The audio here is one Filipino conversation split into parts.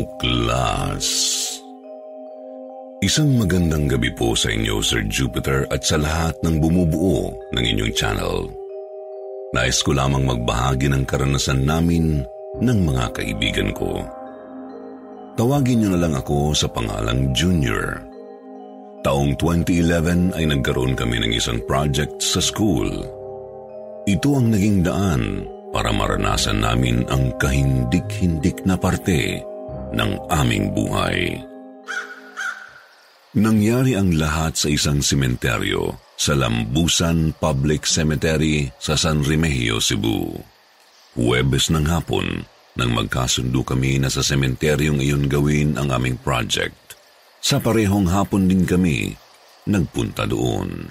Tuklas Isang magandang gabi po sa inyo, Sir Jupiter, at sa lahat ng bumubuo ng inyong channel. Nais ko lamang magbahagi ng karanasan namin ng mga kaibigan ko. Tawagin niyo na lang ako sa pangalang Junior. Taong 2011 ay nagkaroon kami ng isang project sa school. Ito ang naging daan para maranasan namin ang kahindik-hindik na parte ng aming buhay. Nangyari ang lahat sa isang sementeryo sa Lambusan Public Cemetery sa San Remigio, Cebu. Huwebes ng hapon nang magkasundo kami na sa sementeryong iyon gawin ang aming project. Sa parehong hapon din kami nagpunta doon.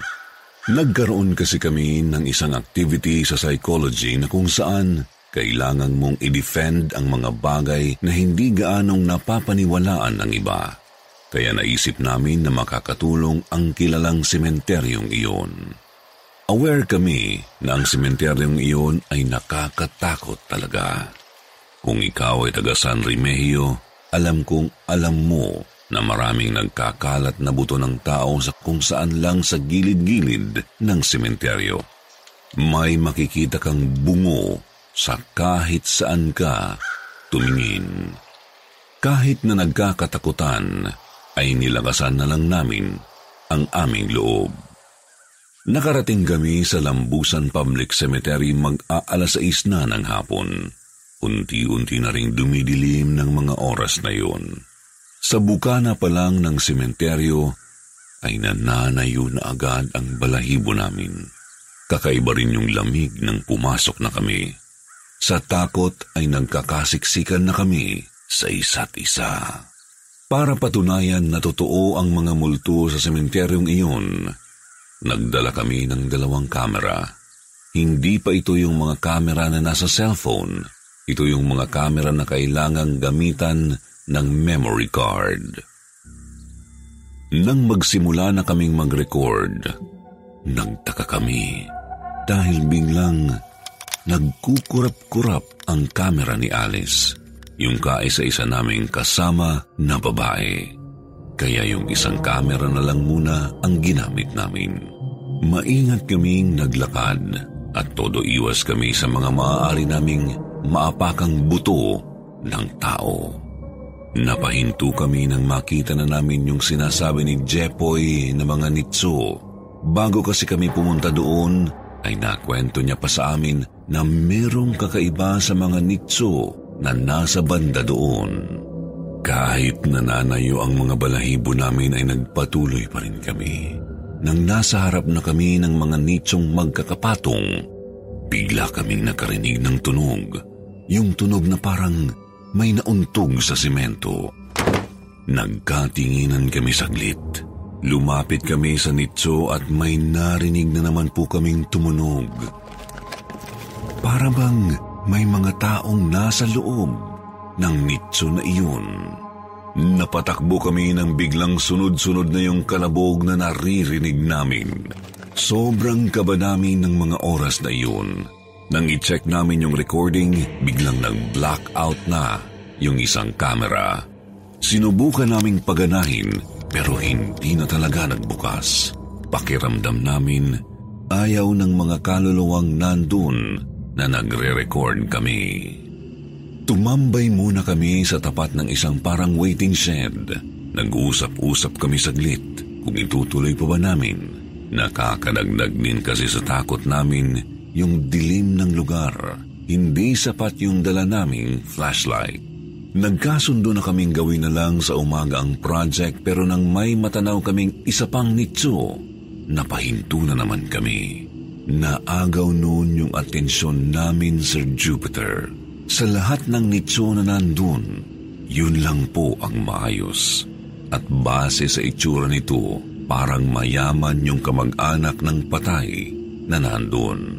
Nagkaroon kasi kami ng isang activity sa psychology na kung saan kailangan mong i-defend ang mga bagay na hindi gaanong napapaniwalaan ng iba. Kaya naisip namin na makakatulong ang kilalang sementeryong iyon. Aware kami na ang sementeryong iyon ay nakakatakot talaga. Kung ikaw ay taga San Remigio, alam kong alam mo na maraming nagkakalat na buto ng tao sa kung saan lang sa gilid-gilid ng sementeryo. May makikita kang bungo sa kahit saan ka tumingin. Kahit na nagkakatakutan, ay nilagasan na lang namin ang aming loob. Nakarating kami sa Lambusan Public Cemetery mag-aalas sais na ng hapon. Unti-unti na ring dumidilim ng mga oras na yun. Sa bukana pa lang ng sementeryo ay nananayo na agad ang balahibo namin. Kakaiba rin yung lamig nang pumasok na kami. Sa takot ay nagkakasiksikan na kami sa isa't isa. Para patunayan na totoo ang mga multo sa sementeryong iyon, nagdala kami ng dalawang kamera. Hindi pa ito yung mga kamera na nasa cellphone. Ito yung mga kamera na kailangang gamitan ng memory card. Nang magsimula na kaming mag-record, nagtaka kami dahil biglang nagkukurap-kurap ang kamera ni Alice, yung kaisa-isa naming kasama na babae. Kaya yung isang kamera na lang muna ang ginamit namin. Maingat kaming naglakad at todo iwas kami sa mga maaari naming maapakang buto ng tao. Napahinto kami nang makita na namin yung sinasabi ni Jepoy na mga nitso. Bago kasi kami pumunta doon, ay nakwento niya pa sa amin na merong kakaiba sa mga nitso na nasa banda doon. Kahit nananayo ang mga balahibo namin ay nagpatuloy pa rin kami. Nang nasa harap na kami ng mga nitsong magkakapatong, bigla kaming nakarinig ng tunog. Yung tunog na parang may nauntog sa simento. Nagkatinginan kami saglit. Lumapit kami sa nitso at may narinig na naman po kaming tumunog. Para bang may mga taong nasa loob ng nitso na iyon. Napatakbo kami nang biglang sunod-sunod na yung kalabog na naririnig namin. Sobrang kaba namin ng mga oras na iyon. Nang i-check namin yung recording, biglang nag-blackout na yung isang camera. Sinubukan naming paganahin pero hindi na talaga nagbukas. Pakiramdam namin, ayaw ng mga kaluluwang nandun na nagre-record kami. Tumambay muna kami sa tapat ng isang parang waiting shed. Nag-usap-usap kami saglit kung itutuloy pa ba namin Nakakadagdag din kasi sa takot namin yung dilim ng lugar. Hindi sapat yung dala naming flashlight. Nagkasundo na kaming gawin na lang sa umaga ang project pero nang may matanaw kaming isa pang nitso, napahinto na naman kami. Naagaw noon yung atensyon namin, Sir Jupiter. Sa lahat ng nitso na nandun, yun lang po ang maayos. At base sa itsura nito, parang mayaman yung kamag-anak ng patay na nandun.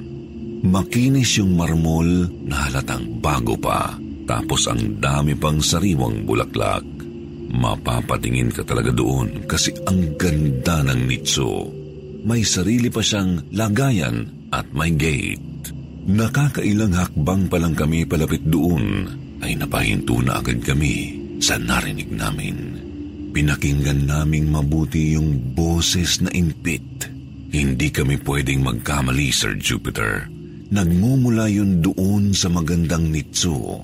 Makinis yung marmol na halatang bago pa, tapos ang dami pang sariwang bulaklak. Mapapatingin ka talaga doon kasi ang ganda ng nitso. May sarili pa siyang lagayan at may gate. Nakakailang hakbang pa lang kami palapit doon ay napahinto na agad kami sa narinig namin. Pinakinggan naming mabuti yung boses na impit. Hindi kami pwedeng magkamali, Sir Jupiter. Nagmumula yun doon sa magandang nitso.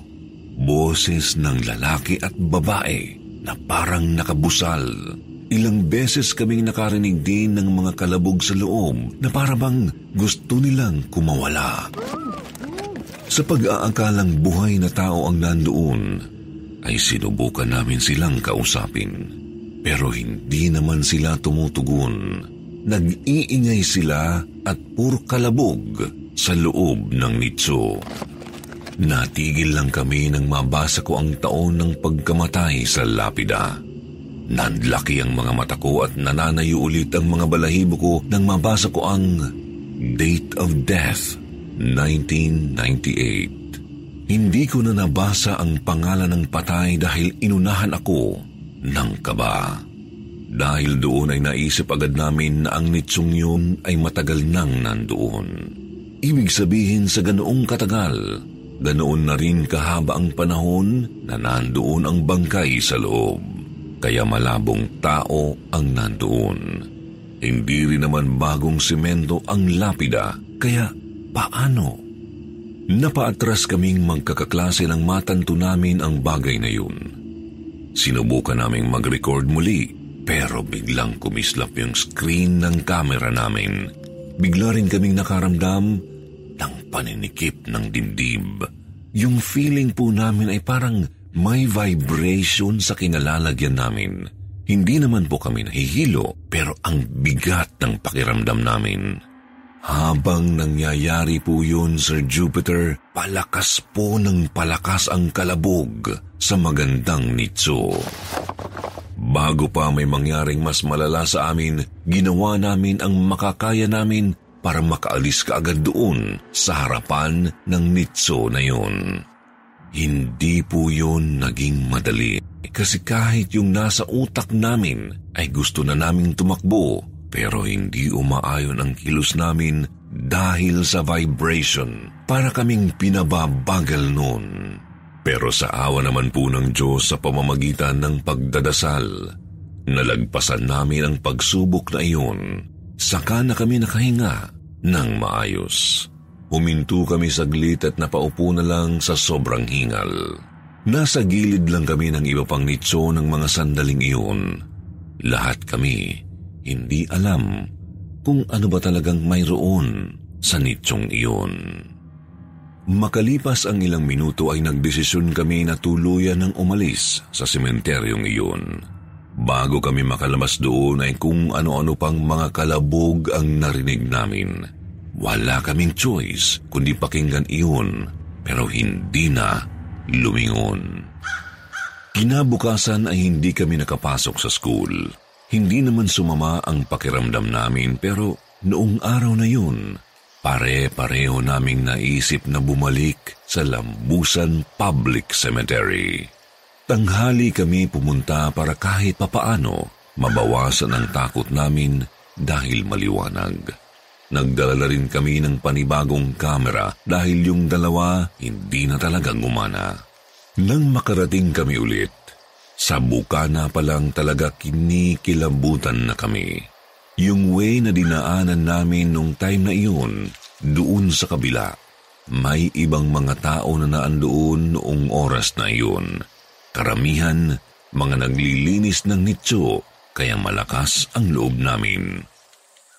Boses ng lalaki at babae na parang nakabusal. Ilang beses kaming nakarinig din ng mga kalabog sa loob na parabang gusto nilang kumawala. Sa pag-aakalang buhay na tao ang nandoon, ay sinubukan namin silang kausapin. Pero hindi naman sila tumutugon. Nag-iingay sila at puro kalabog sa loob ng nitso. Natigil lang kami nang mabasa ko ang taon ng pagkamatay sa lapida. Nanlaki ang mga mata ko at nananayo ulit ang mga balahibo ko nang mabasa ko ang Date of Death, 1998. Hindi ko na nabasa ang pangalan ng patay dahil inunahan ako ng kaba. Dahil doon ay naisip agad namin na ang nitsong yun ay matagal nang nandoon. Ibig sabihin sa ganoong katagal, ganoon na rin kahaba ang panahon na nandoon ang bangkay sa loob. Kaya malabong tao ang nandoon. Hindi rin naman bagong simento ang lapida, kaya paano? Napaatras kaming magkakaklase ng matanto namin ang bagay na yun. Sinubukan naming mag-record muli pero biglang kumislap yung screen ng camera namin. Bigla rin kaming nakaramdam ng paninikip ng dibdib. Yung feeling po namin ay parang may vibration sa kinalalagyan namin. Hindi naman po kami nahihilo pero ang bigat ng pakiramdam namin. Habang nangyayari po yun, Sir Jupiter, palakas po ng palakas ang kalabog sa magandang nitso. Bago pa may mangyaring mas malala sa amin, ginawa namin ang makakaya namin para makaalis ka agad doon sa harapan ng nitso na yun. Hindi po yun naging madali kasi kahit yung nasa utak namin ay gusto na naming tumakbo pero hindi umaayon ang kilos namin dahil sa vibration para kaming pinababagal noon. Pero sa awa naman po ng Diyos sa pamamagitan ng pagdadasal, nalagpasan namin ang pagsubok na iyon, saka na kami nakahinga ng maayos. Huminto kami saglit at napaupo na lang sa sobrang hingal. Nasa gilid lang kami ng iba pang nitso ng mga sandaling iyon. Lahat kami hindi alam kung ano ba talagang mayroon sa nitsong iyon. Makalipas ang ilang minuto ay nagdesisyon kami na tuluyan ng umalis sa sementeryong iyon. Bago kami makalabas doon ay kung ano-ano pang mga kalabog ang narinig namin. Wala kaming choice kundi pakinggan iyon pero hindi na lumingon. Kinabukasan ay hindi kami nakapasok sa school. Hindi naman sumama ang pakiramdam namin pero noong araw na yun, pare-pareho naming naisip na bumalik sa Lambusan Public Cemetery. Tanghali kami pumunta para kahit papaano mabawasan ang takot namin dahil maliwanag. Nagdala na rin kami ng panibagong kamera dahil yung dalawa hindi na talagang umana. Nang makarating kami ulit, sa bukana pa lang talaga kinikilabutan na kami. Yung way na dinaanan namin nung time na iyon, doon sa kabila, may ibang mga tao na naandoon noong oras na iyon. Karamihan, mga naglilinis ng nitso, kaya malakas ang loob namin.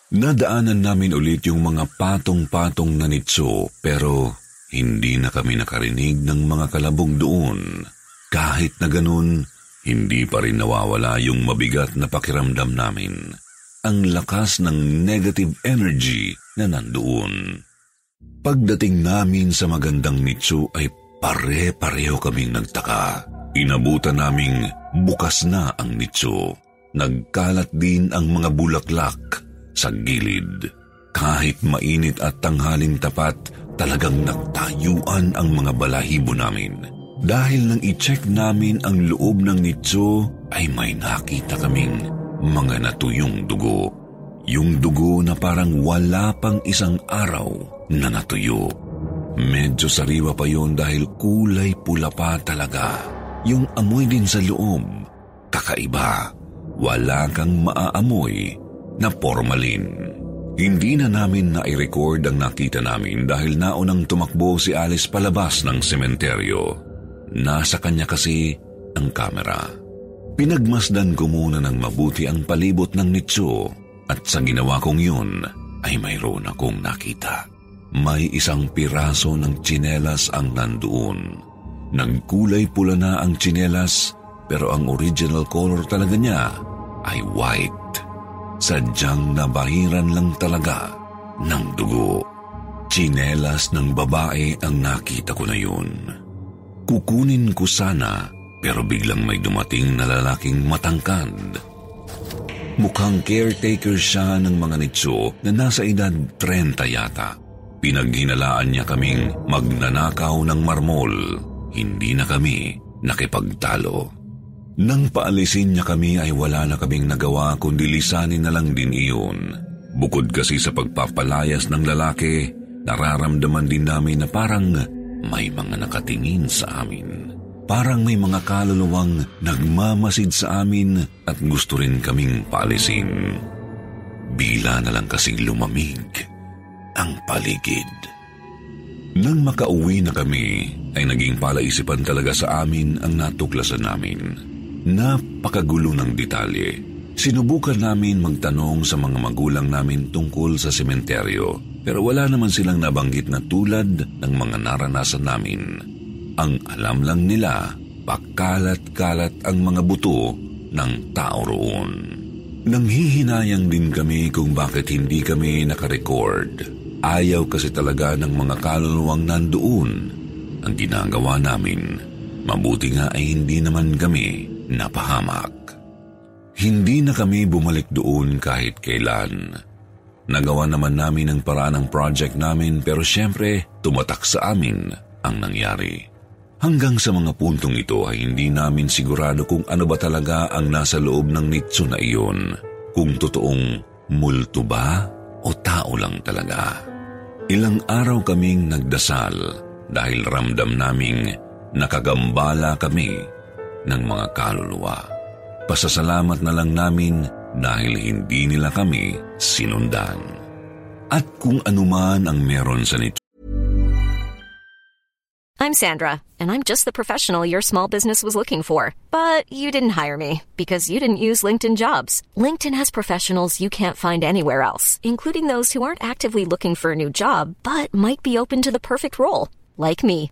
Nadaanan namin ulit yung mga patong-patong na nitso pero hindi na kami nakarinig ng mga kalabog doon. Kahit na ganun, hindi pa rin nawawala yung mabigat na pakiramdam namin. Ang lakas ng negative energy na nandoon. Pagdating namin sa magandang nitso ay pare-pareho kaming nagtaka. Inabutan naming bukas na ang nitso. Nagkalat din ang mga bulaklak sa gilid. Kahit mainit at tanghaling tapat, talagang nagtayuan ang mga balahibo namin. Dahil nang i-check namin ang loob ng nitso, ay may nakita kaming mga natuyong dugo. Yung dugo na parang wala pang isang araw na natuyo. Medyo sariwa pa yon dahil kulay pula pa talaga. Yung amoy din sa loob, kakaiba. Wala kang maaamoy na formalin. Hindi na namin na-record ang nakita namin dahil naunang tumakbo si Alice palabas ng sementeryo. Nasa kanya kasi ang kamera. Pinagmasdan ko muna ng mabuti ang palibot ng nitso at sa ginawa kong yun ay mayroon akong nakita. May isang piraso ng tsinelas ang nandoon. Nagkulay pula na ang tsinelas pero ang original color talaga niya ay white. Sadyang nabahiran lang talaga ng dugo. Chinelas ng babae ang nakita ko na yun. Kukunin ko sana pero biglang may dumating na lalaking matangkad. Mukhang caretaker siya ng mga nitso na nasa edad 30 yata. Pinaghinalaan niya kaming magnanakaw ng marmol. Hindi na kami nakipagtalo. Nang paalisin niya kami ay wala na kaming nagawa kundi lisanin na lang din iyon. Bukod kasi sa pagpapalayas ng lalaki, nararamdaman din namin na parang may mga nakatingin sa amin. Parang may mga kaluluwang nagmamasid sa amin at gusto rin kaming paalisin. Bila na lang kasing lumamig ang paligid. Nang makauwi na kami, ay naging palaisipan talaga sa amin ang natuklasan namin. Napakagulo ng detalye. Sinubukan namin magtanong sa mga magulang namin tungkol sa sementeryo pero wala naman silang nabanggit na tulad ng mga naranasan namin. Ang alam lang nila, pakalat-kalat ang mga buto ng tao roon. Nanghihinayang din kami kung bakit hindi kami nakarecord. Ayaw kasi talaga ng mga kaluluwang nandoon ang ginagawa namin. Mabuti nga ay hindi naman kami napahamak. Hindi na kami bumalik doon kahit kailan. Nagawa naman namin ang paraan ng project namin pero syempre tumatak sa amin ang nangyari. Hanggang sa mga puntong ito ay hindi namin sigurado kung ano ba talaga ang nasa loob ng nitso na iyon. Kung totoong multo ba o tao lang talaga. Ilang araw kaming nagdasal dahil ramdam naming nakagambala kami ng mga kaluluwa. Pasasalamat na lang namin dahil hindi nila kami sinundan. At kung anuman ang meron sa nito. I'm Sandra, and I'm just the professional your small business was looking for. But you didn't hire me because you didn't use LinkedIn jobs. LinkedIn has professionals you can't find anywhere else, including those who aren't actively looking for a new job but might be open to the perfect role, like me.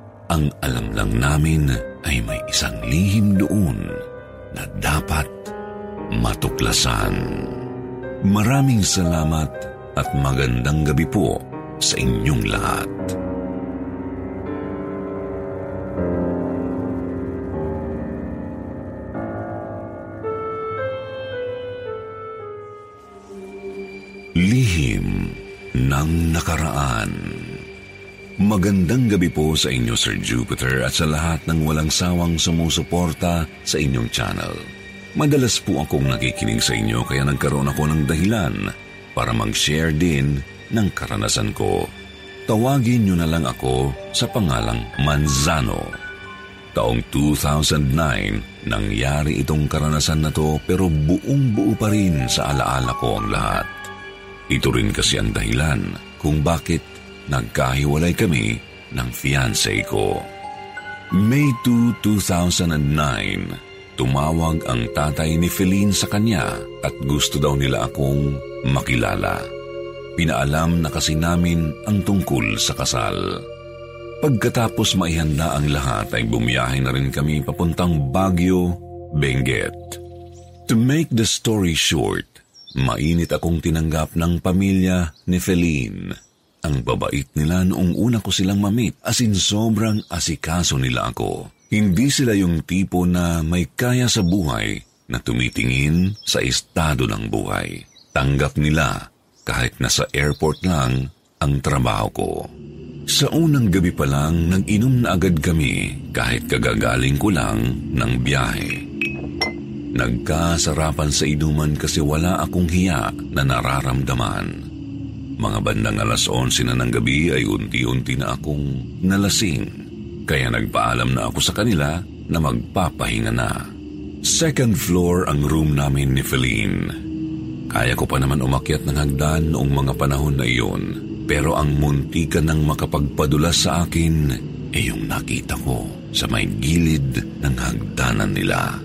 Ang alam lang namin ay may isang lihim doon na dapat matuklasan. Maraming salamat at magandang gabi po sa inyong lahat. Lihim ng nakaraan. Magandang gabi po sa inyo Sir Jupiter at sa lahat ng walang sawang sumusuporta sa inyong channel. Madalas po akong nakikinig sa inyo kaya nagkaroon ako ng dahilan para mag-share din ng karanasan ko. Tawagin niyo na lang ako sa pangalang Manzano. Taong 2009, nangyari itong karanasan na to pero buong buo pa rin sa alaala ko ang lahat. Ito rin kasi ang dahilan kung bakit nagkahiwalay kami ng fiancé ko. May 2, 2009, tumawag ang tatay ni Feline sa kanya at gusto daw nila akong makilala. Pinaalam na kasi namin ang tungkol sa kasal. Pagkatapos maihanda ang lahat ay bumiyahe na rin kami papuntang Baguio, Benguet. To make the story short, mainit akong tinanggap ng pamilya ni Feline. Ang babait nila noong una ko silang mamit, as in sobrang asikaso nila ako. Hindi sila yung tipo na may kaya sa buhay na tumitingin sa estado ng buhay. Tanggap nila kahit nasa airport lang ang trabaho ko. Sa unang gabi pa lang, nag-inom na agad kami kahit kagagaling ko lang ng biyahe. Nagkasarapan sa inuman kasi wala akong hiya na nararamdaman. Mga bandang alas 11 na ng gabi ay unti-unti na akong nalasing. Kaya nagpaalam na ako sa kanila na magpapahinga na. Second floor ang room namin ni Feline. Kaya ko pa naman umakyat ng hagdan noong mga panahon na iyon. Pero ang muntikan ng makapagpadulas sa akin ay yung nakita ko sa may gilid ng hagdanan nila.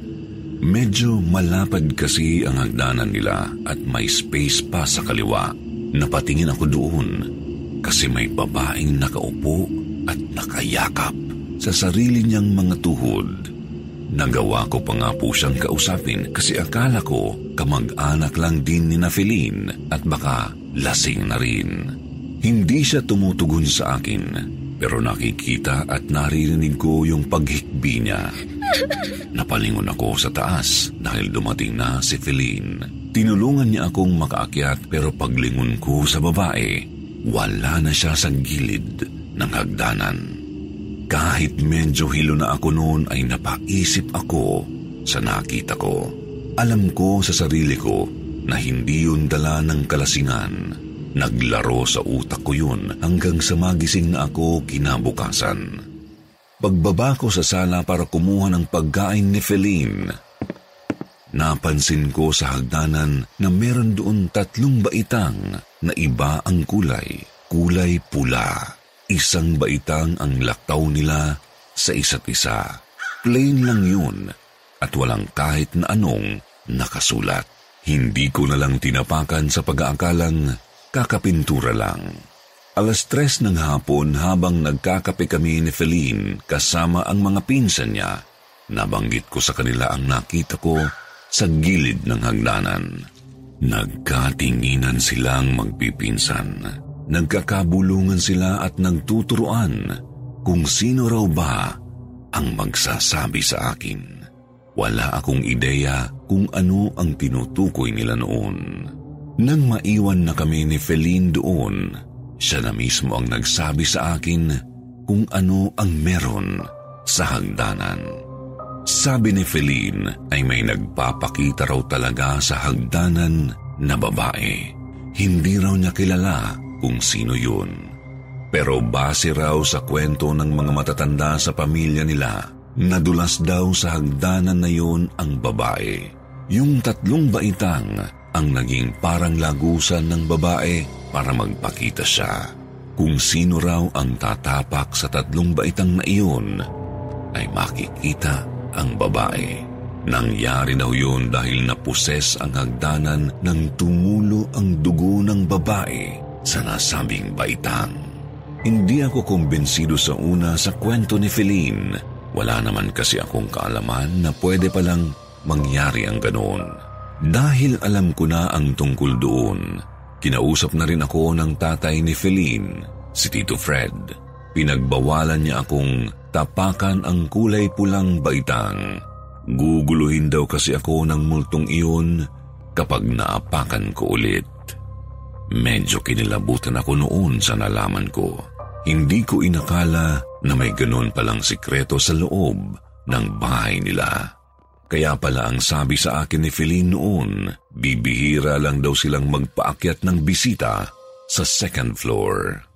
Medyo malapad kasi ang hagdanan nila at may space pa sa kaliwa. Napatingin ako doon kasi may babaeng nakaupo at nakayakap sa sarili niyang mga tuhod. Nagawa ko pa nga po siyang kausapin kasi akala ko kamag-anak lang din ni Nafelin at baka lasing na rin. Hindi siya tumutugon sa akin pero nakikita at naririnig ko yung paghikbi niya. Napalingon ako sa taas dahil dumating na si Feline. Tinulungan niya akong makaakyat pero paglingon ko sa babae, wala na siya sa gilid ng hagdanan. Kahit medyo hilo na ako noon ay napaisip ako sa nakita ko. Alam ko sa sarili ko na hindi yun dala ng kalasingan. Naglaro sa utak ko yun hanggang sa magising na ako kinabukasan. Pagbaba ko sa sala para kumuha ng pagkain ni Feline, napansin ko sa hagdanan na meron doon tatlong baitang na iba ang kulay, kulay pula. Isang baitang ang laktaw nila sa isa't isa. Plain lang yun at walang kahit na anong nakasulat. Hindi ko na lang tinapakan sa pag-aakalang kakapintura lang. Alas tres ng hapon habang nagkakape kami ni Feline kasama ang mga pinsan niya, nabanggit ko sa kanila ang nakita ko sa gilid ng hagdanan. Nagkatinginan silang magpipinsan. Nagkakabulungan sila at nagtuturuan kung sino raw ba ang magsasabi sa akin. Wala akong ideya kung ano ang tinutukoy nila noon. Nang maiwan na kami ni Feline doon, siya na mismo ang nagsabi sa akin kung ano ang meron sa hagdanan. Sabi ni Feline ay may nagpapakita raw talaga sa hagdanan na babae. Hindi raw niya kilala kung sino yun. Pero base raw sa kwento ng mga matatanda sa pamilya nila, nadulas daw sa hagdanan na yun ang babae. Yung tatlong baitang ang naging parang lagusan ng babae para magpakita siya. Kung sino raw ang tatapak sa tatlong baitang na iyon, ay makikita ang babae. Nangyari daw yun dahil naposes ang hagdanan nang tumulo ang dugo ng babae sa nasabing baitang. Hindi ako kumbensido sa una sa kwento ni Feline. Wala naman kasi akong kaalaman na pwede palang mangyari ang ganoon. Dahil alam ko na ang tungkol doon, kinausap na rin ako ng tatay ni Feline, si Tito Fred. Pinagbawalan niya akong tapakan ang kulay pulang baitang Guguluhin daw kasi ako ng multong iyon kapag naapakan ko ulit. Medyo kinilabutan ako noon sa nalaman ko. Hindi ko inakala na may ganun palang sikreto sa loob ng bahay nila. Kaya pala ang sabi sa akin ni Feline noon, bibihira lang daw silang magpaakyat ng bisita sa second floor.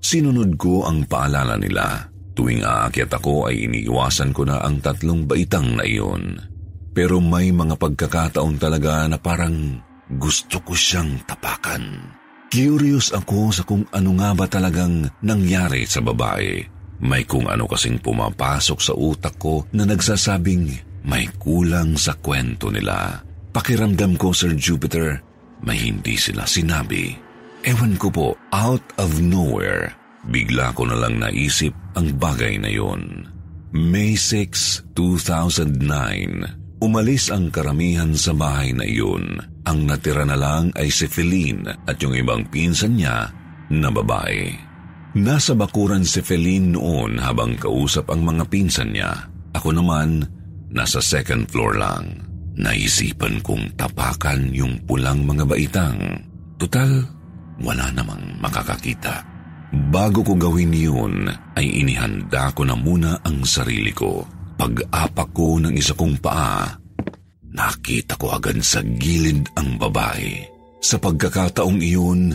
Sinunod ko ang paalala nila. Tuwing aakyat ako ay iniiwasan ko na ang tatlong baitang na iyon. Pero may mga pagkakataon talaga na parang gusto ko siyang tapakan. Curious ako sa kung ano nga ba talagang nangyari sa babae. May kung ano kasing pumapasok sa utak ko na nagsasabing may kulang sa kwento nila. Pakiramdam ko, Sir Jupiter, may hindi sila sinabi. Ewan ko po, out of nowhere, Bigla ko na lang naisip ang bagay na yon. May 6, 2009, umalis ang karamihan sa bahay na iyon. Ang natira na lang ay si Feline at yung ibang pinsan niya na babae. Nasa bakuran si Feline noon habang kausap ang mga pinsan niya. Ako naman, nasa second floor lang. Naisipan kong tapakan yung pulang mga baitang. Tutal, wala namang makakakita. Bago ko gawin yun, ay inihanda ko na muna ang sarili ko. Pag-apak ko ng isa kong paa, nakita ko agad sa gilid ang babae. Sa pagkakataong iyon,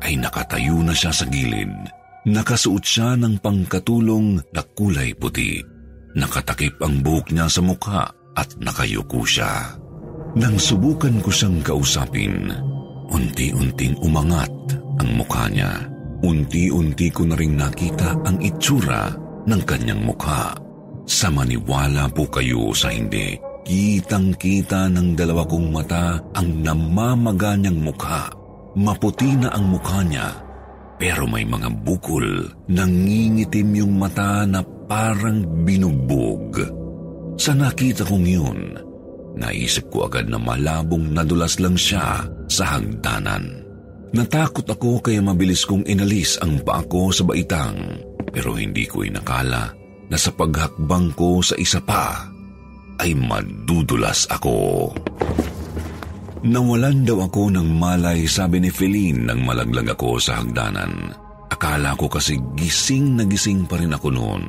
ay nakatayo na siya sa gilid. Nakasuot siya ng pangkatulong na kulay puti. Nakatakip ang buhok niya sa mukha at nakayuko siya. Nang subukan ko siyang kausapin, unti-unting umangat ang mukha niya. Unti-unti ko na rin nakita ang itsura ng kanyang mukha. Sa maniwala po kayo sa hindi, kitang-kita ng dalawa kong mata ang namamaga niyang mukha. Maputi na ang mukha niya, pero may mga bukol, nangingitim yung mata na parang binugbog. Sa nakita kong yun, naisip ko agad na malabong nadulas lang siya sa hagdanan. Natakot ako kaya mabilis kong inalis ang paa ko sa baitang pero hindi ko inakala na sa paghakbang ko sa isa pa ay madudulas ako. Nawalan daw ako ng malay sabi ni Feline nang malaglag ako sa hagdanan. Akala ko kasi gising na gising pa rin ako noon.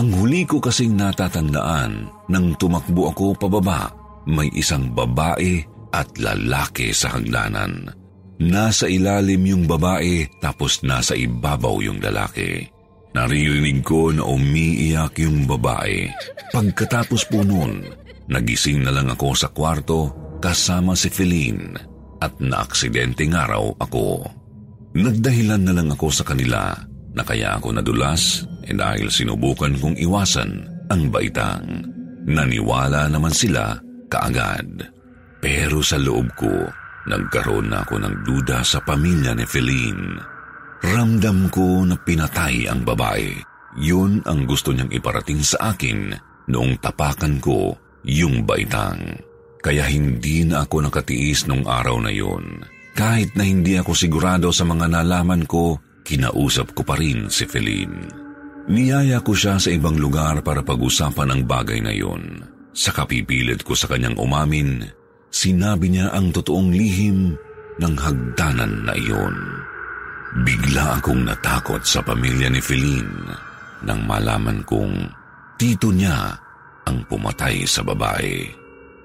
Ang huli ko kasing natatandaan nang tumakbo ako pababa, may isang babae at lalaki sa hagdanan. Nasa ilalim yung babae tapos nasa ibabaw yung lalaki. Naririnig ko na umiiyak yung babae. Pagkatapos po noon, nagising na lang ako sa kwarto kasama si Feline at naaksidente nga raw ako. Nagdahilan na lang ako sa kanila na kaya ako nadulas eh dahil sinubukan kong iwasan ang baitang. Naniwala naman sila kaagad. Pero sa loob ko, Nagkaroon na ako ng duda sa pamilya ni Feline. Ramdam ko na pinatay ang babae. Yun ang gusto niyang iparating sa akin noong tapakan ko yung baitang. Kaya hindi na ako nakatiis nung araw na yun. Kahit na hindi ako sigurado sa mga nalaman ko, kinausap ko pa rin si Feline. Niyaya ko siya sa ibang lugar para pag-usapan ang bagay na yun. Sa kapipilit ko sa kanyang umamin sinabi niya ang totoong lihim ng hagdanan na iyon. Bigla akong natakot sa pamilya ni Feline nang malaman kong tito niya ang pumatay sa babae.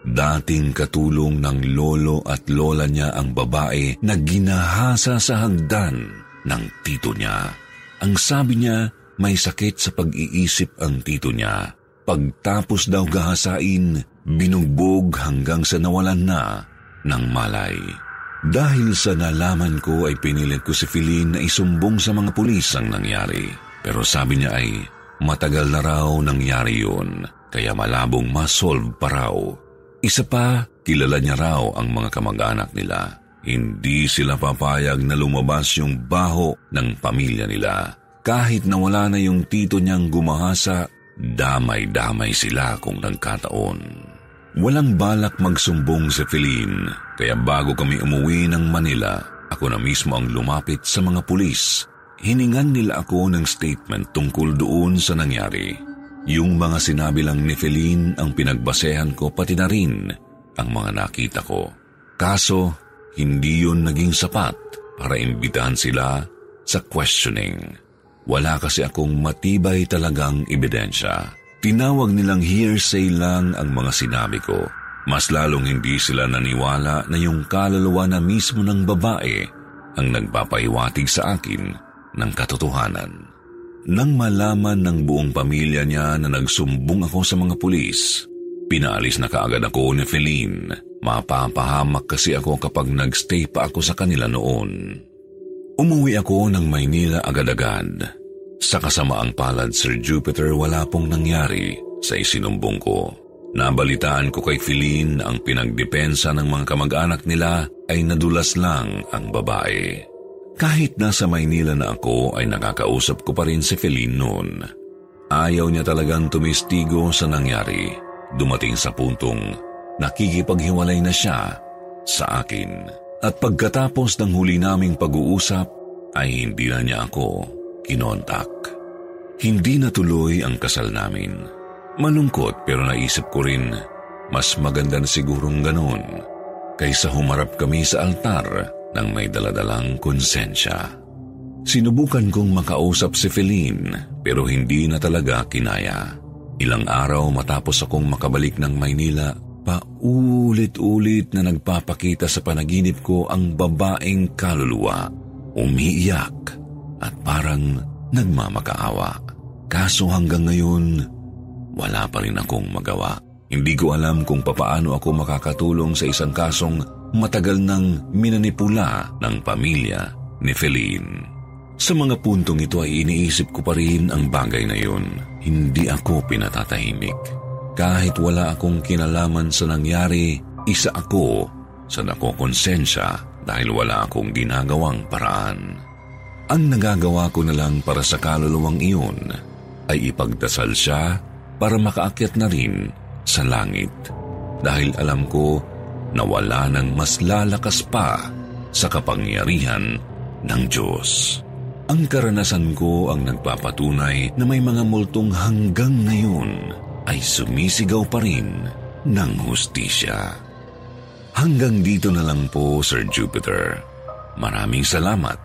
Dating katulong ng lolo at lola niya ang babae na ginahasa sa hagdan ng tito niya. Ang sabi niya, may sakit sa pag-iisip ang tito niya. Pagtapos daw gahasain, binugbog hanggang sa nawalan na ng malay. Dahil sa nalaman ko ay pinilit ko si Feline na isumbong sa mga pulis ang nangyari. Pero sabi niya ay matagal na raw nangyari yun, kaya malabong masolve pa raw. Isa pa, kilala niya raw ang mga kamag-anak nila. Hindi sila papayag na lumabas yung baho ng pamilya nila. Kahit nawala na yung tito niyang gumahasa, damay-damay sila kung nagkataon. Walang balak magsumbong si Feline, kaya bago kami umuwi ng Manila, ako na mismo ang lumapit sa mga pulis. Hiningan nila ako ng statement tungkol doon sa nangyari. Yung mga sinabi lang ni Feline ang pinagbasehan ko pati na rin ang mga nakita ko. Kaso, hindi yun naging sapat para imbitahan sila sa questioning. Wala kasi akong matibay talagang ebidensya. Tinawag nilang hearsay lang ang mga sinabi ko. Mas lalong hindi sila naniwala na yung kaluluwa na mismo ng babae ang nagpapahiwatig sa akin ng katotohanan. Nang malaman ng buong pamilya niya na nagsumbong ako sa mga pulis, pinaalis na kaagad ako ni Feline. Mapapahamak kasi ako kapag nagstay pa ako sa kanila noon. Umuwi ako ng Maynila agad-agad sa kasamaang palad, Sir Jupiter, wala pong nangyari sa isinumbong ko. Nabalitaan ko kay Feline ang pinagdepensa ng mga kamag-anak nila ay nadulas lang ang babae. Kahit nasa Maynila na ako ay nakakausap ko pa rin si Feline noon. Ayaw niya talagang tumistigo sa nangyari. Dumating sa puntong nakikipaghiwalay na siya sa akin. At pagkatapos ng huli naming pag-uusap ay hindi na niya ako kinontak. Hindi natuloy ang kasal namin. Malungkot pero naisip ko rin, mas maganda na sigurong ganon kaysa humarap kami sa altar ng may daladalang konsensya. Sinubukan kong makausap si Feline pero hindi na talaga kinaya. Ilang araw matapos akong makabalik ng Maynila, paulit-ulit na nagpapakita sa panaginip ko ang babaeng kaluluwa. Umiiyak at parang nagmamakaawa. Kaso hanggang ngayon, wala pa rin akong magawa. Hindi ko alam kung papaano ako makakatulong sa isang kasong matagal nang minanipula ng pamilya ni Feline. Sa mga puntong ito ay iniisip ko pa rin ang bagay na yun. Hindi ako pinatatahimik. Kahit wala akong kinalaman sa nangyari, isa ako sa nakokonsensya dahil wala akong ginagawang paraan. Ang nagagawa ko na lang para sa kaluluwang iyon ay ipagdasal siya para makaakyat na rin sa langit. Dahil alam ko na wala nang mas lalakas pa sa kapangyarihan ng Diyos. Ang karanasan ko ang nagpapatunay na may mga multong hanggang ngayon ay sumisigaw pa rin ng hustisya. Hanggang dito na lang po, Sir Jupiter. Maraming salamat